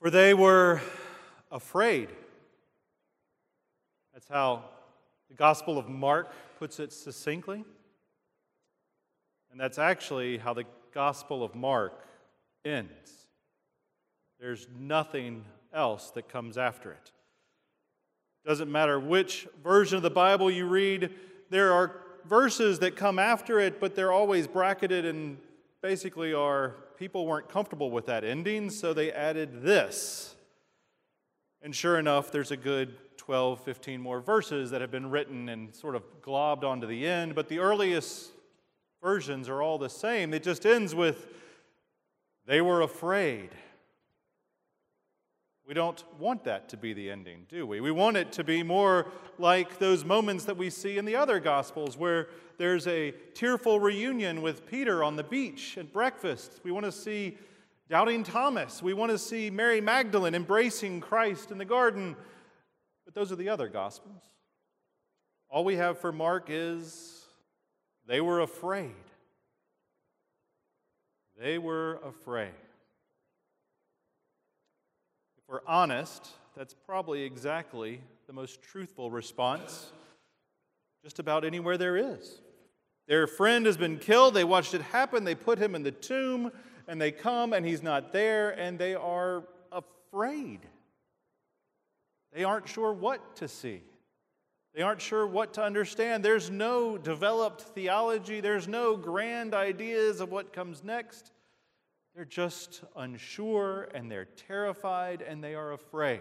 For they were afraid. That's how the Gospel of Mark puts it succinctly. And that's actually how the Gospel of Mark ends. There's nothing else that comes after it. Doesn't matter which version of the Bible you read, there are verses that come after it, but they're always bracketed and basically are people weren't comfortable with that ending, so they added this. And sure enough, there's a good 12, 15 more verses that have been written and sort of globbed onto the end, but the earliest versions are all the same. It just ends with, they were afraid. We don't want that to be the ending, do we? We want it to be more like those moments that we see in the other Gospels where there's a tearful reunion with Peter on the beach at breakfast. We want to see doubting Thomas. We want to see Mary Magdalene embracing Christ in the garden. But those are the other Gospels. All we have for Mark is they were afraid. They were afraid we're honest, that's probably exactly the most truthful response just about anywhere there is. Their friend has been killed, they watched it happen, they put him in the tomb, and they come and he's not there, and they are afraid. They aren't sure what to see. They aren't sure what to understand. There's no developed theology, there's no grand ideas of what comes next. They're just unsure and they're terrified and they are afraid.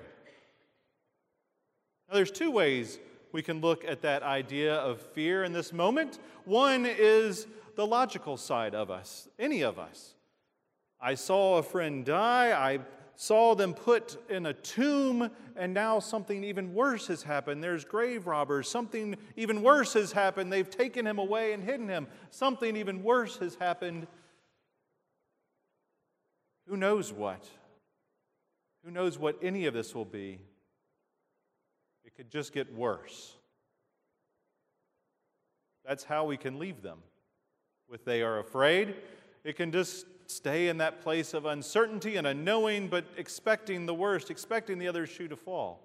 Now, there's two ways we can look at that idea of fear in this moment. One is the logical side of us, any of us. I saw a friend die, I saw them put in a tomb, and now something even worse has happened. There's grave robbers. Something even worse has happened. They've taken him away and hidden him. Something even worse has happened who knows what? Who knows what any of this will be? It could just get worse. That's how we can leave them. If they are afraid, it can just stay in that place of uncertainty and unknowing, but expecting the worst, expecting the other shoe to fall.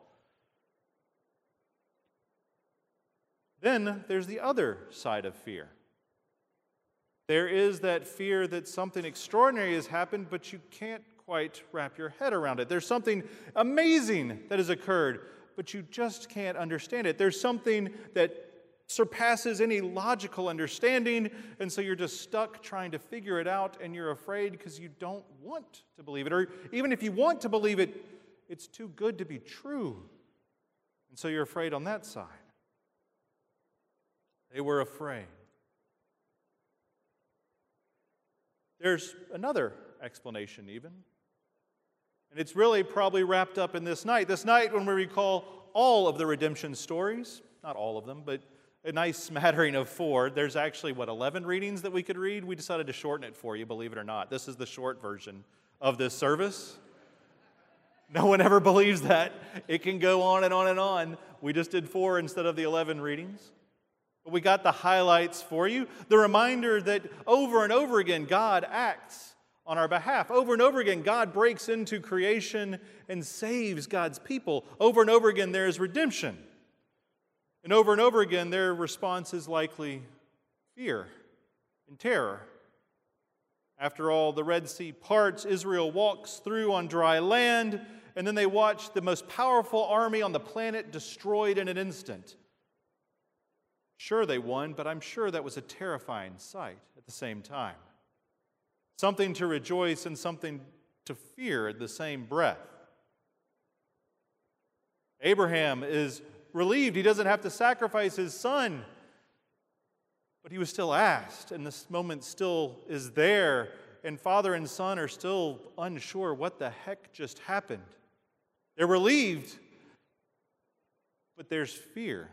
Then there's the other side of fear. There is that fear that something extraordinary has happened, but you can't quite wrap your head around it. There's something amazing that has occurred, but you just can't understand it. There's something that surpasses any logical understanding, and so you're just stuck trying to figure it out, and you're afraid because you don't want to believe it. Or even if you want to believe it, it's too good to be true. And so you're afraid on that side. They were afraid. There's another explanation, even. And it's really probably wrapped up in this night. This night, when we recall all of the redemption stories, not all of them, but a nice smattering of four. There's actually, what, 11 readings that we could read? We decided to shorten it for you, believe it or not. This is the short version of this service. No one ever believes that. It can go on and on and on. We just did four instead of the 11 readings. We got the highlights for you. The reminder that over and over again, God acts on our behalf. Over and over again, God breaks into creation and saves God's people. Over and over again, there is redemption. And over and over again, their response is likely fear and terror. After all, the Red Sea parts, Israel walks through on dry land, and then they watch the most powerful army on the planet destroyed in an instant. Sure, they won, but I'm sure that was a terrifying sight at the same time. Something to rejoice and something to fear at the same breath. Abraham is relieved. He doesn't have to sacrifice his son. But he was still asked, and this moment still is there, and father and son are still unsure what the heck just happened. They're relieved, but there's fear.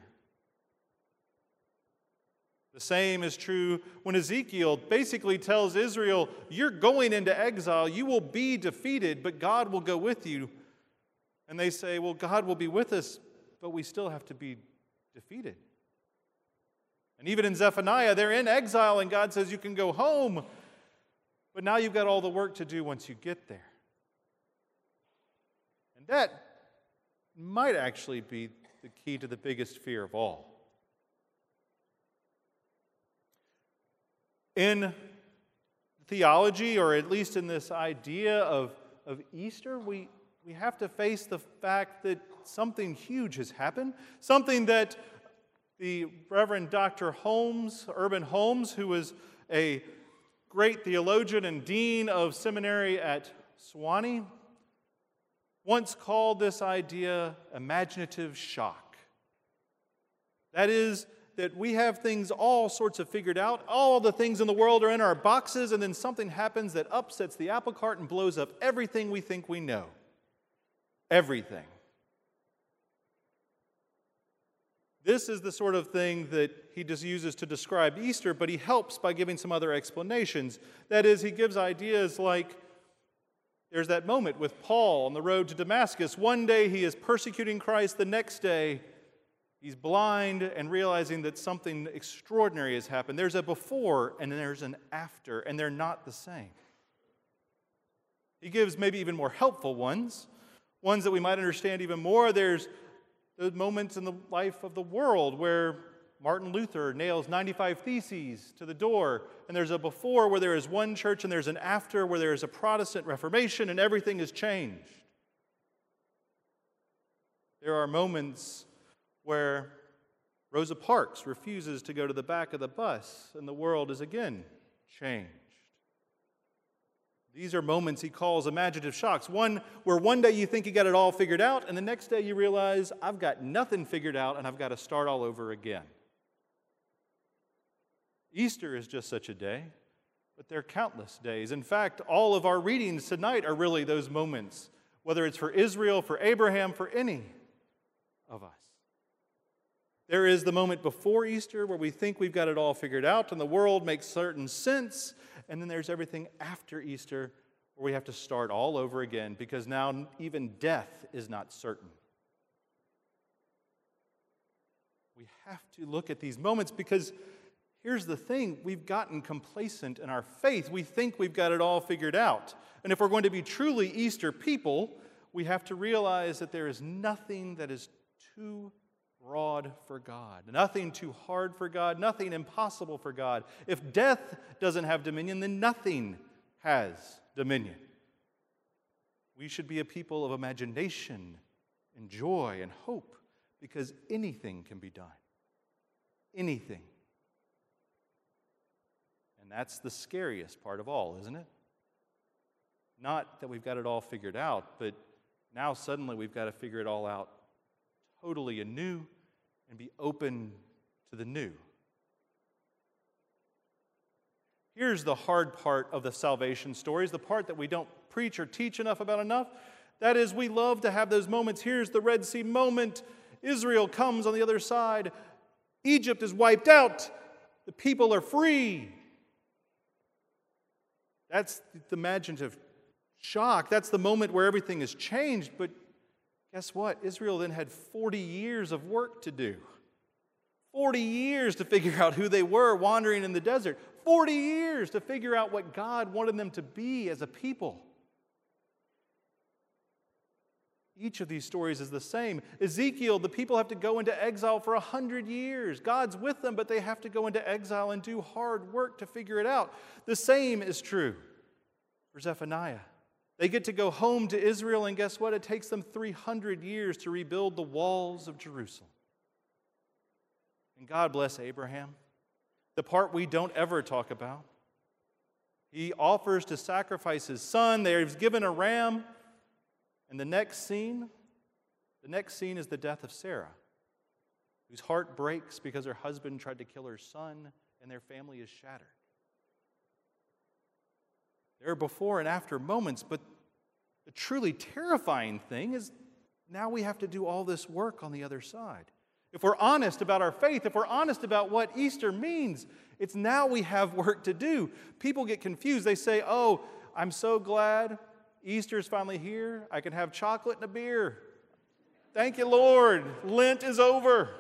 The same is true when Ezekiel basically tells Israel, You're going into exile, you will be defeated, but God will go with you. And they say, Well, God will be with us, but we still have to be defeated. And even in Zephaniah, they're in exile, and God says, You can go home, but now you've got all the work to do once you get there. And that might actually be the key to the biggest fear of all. In theology, or at least in this idea of, of Easter, we, we have to face the fact that something huge has happened, something that the Reverend Dr. Holmes, Urban Holmes, who was a great theologian and dean of seminary at Sewanee, once called this idea imaginative shock. That is, that we have things all sorts of figured out. All the things in the world are in our boxes, and then something happens that upsets the apple cart and blows up everything we think we know. Everything. This is the sort of thing that he just uses to describe Easter, but he helps by giving some other explanations. That is, he gives ideas like there's that moment with Paul on the road to Damascus. One day he is persecuting Christ, the next day he's blind and realizing that something extraordinary has happened. There's a before and there's an after, and they're not the same. He gives maybe even more helpful ones, ones that we might understand even more. There's those moments in the life of the world where Martin Luther nails 95 Theses to the door, and there's a before where there is one church, and there's an after where there is a Protestant Reformation, and everything is changed. There are moments where Rosa Parks refuses to go to the back of the bus, and the world is again changed. These are moments he calls imaginative shocks. One where one day you think you got it all figured out, and the next day you realize, I've got nothing figured out, and I've got to start all over again. Easter is just such a day, but there are countless days. In fact, all of our readings tonight are really those moments, whether it's for Israel, for Abraham, for any of us. There is the moment before Easter where we think we've got it all figured out and the world makes certain sense. And then there's everything after Easter where we have to start all over again because now even death is not certain. We have to look at these moments because here's the thing we've gotten complacent in our faith. We think we've got it all figured out. And if we're going to be truly Easter people, we have to realize that there is nothing that is too broad for God, nothing too hard for God, nothing impossible for God. If death doesn't have dominion, then nothing has dominion. We should be a people of imagination and joy and hope because anything can be done. Anything. And that's the scariest part of all, isn't it? Not that we've got it all figured out, but now suddenly we've got to figure it all out totally anew and be open to the new. Here's the hard part of the salvation stories, the part that we don't preach or teach enough about enough. That is, we love to have those moments. Here's the Red Sea moment. Israel comes on the other side. Egypt is wiped out. The people are free. That's the imaginative shock. That's the moment where everything is changed. But Guess what? Israel then had 40 years of work to do. 40 years to figure out who they were wandering in the desert. 40 years to figure out what God wanted them to be as a people. Each of these stories is the same. Ezekiel, the people have to go into exile for 100 years. God's with them, but they have to go into exile and do hard work to figure it out. The same is true for Zephaniah. They get to go home to Israel, and guess what? It takes them 300 years to rebuild the walls of Jerusalem. And God bless Abraham, the part we don't ever talk about. He offers to sacrifice his son. There he's given a ram. And the next scene, the next scene is the death of Sarah, whose heart breaks because her husband tried to kill her son, and their family is shattered. There are before and after moments, but the truly terrifying thing is now we have to do all this work on the other side. If we're honest about our faith, if we're honest about what Easter means, it's now we have work to do. People get confused. They say, Oh, I'm so glad Easter's finally here. I can have chocolate and a beer. Thank you, Lord. Lent is over.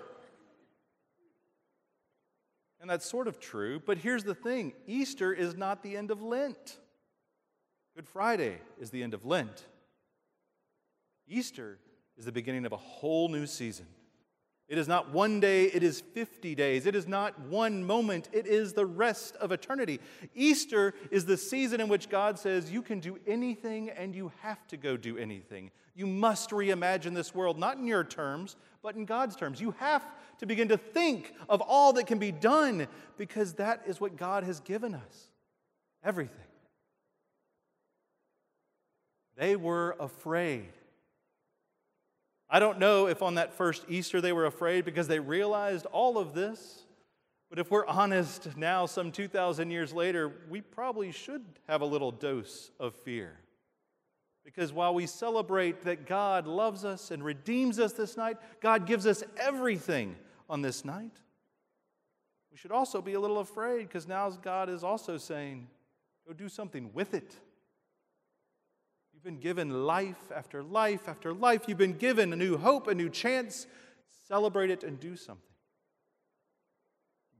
And that's sort of true, but here's the thing Easter is not the end of Lent. Good Friday is the end of Lent. Easter is the beginning of a whole new season. It is not one day, it is 50 days. It is not one moment, it is the rest of eternity. Easter is the season in which God says, You can do anything and you have to go do anything. You must reimagine this world, not in your terms, but in God's terms. You have to begin to think of all that can be done because that is what God has given us everything. They were afraid. I don't know if on that first Easter they were afraid because they realized all of this. But if we're honest now, some 2,000 years later, we probably should have a little dose of fear. Because while we celebrate that God loves us and redeems us this night, God gives us everything on this night. We should also be a little afraid because now God is also saying, go do something with it. You've been given life after life after life. You've been given a new hope, a new chance. Celebrate it and do something.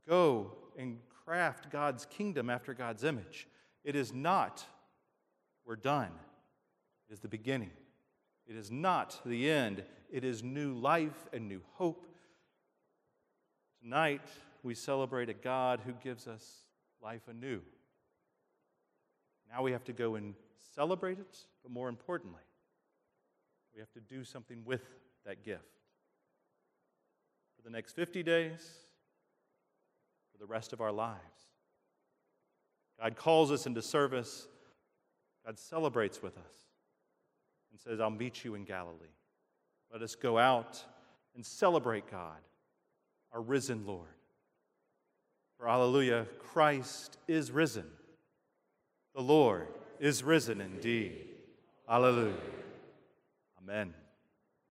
Go and craft God's kingdom after God's image. It is not, we're done. It is the beginning. It is not the end. It is new life and new hope. Tonight, we celebrate a God who gives us life anew. Now we have to go and celebrate it, but more importantly, we have to do something with that gift. For the next 50 days, for the rest of our lives. God calls us into service. God celebrates with us and says, I'll meet you in Galilee. Let us go out and celebrate God, our risen Lord. For Alleluia, Christ is risen. The Lord is risen indeed. Alleluia. Amen.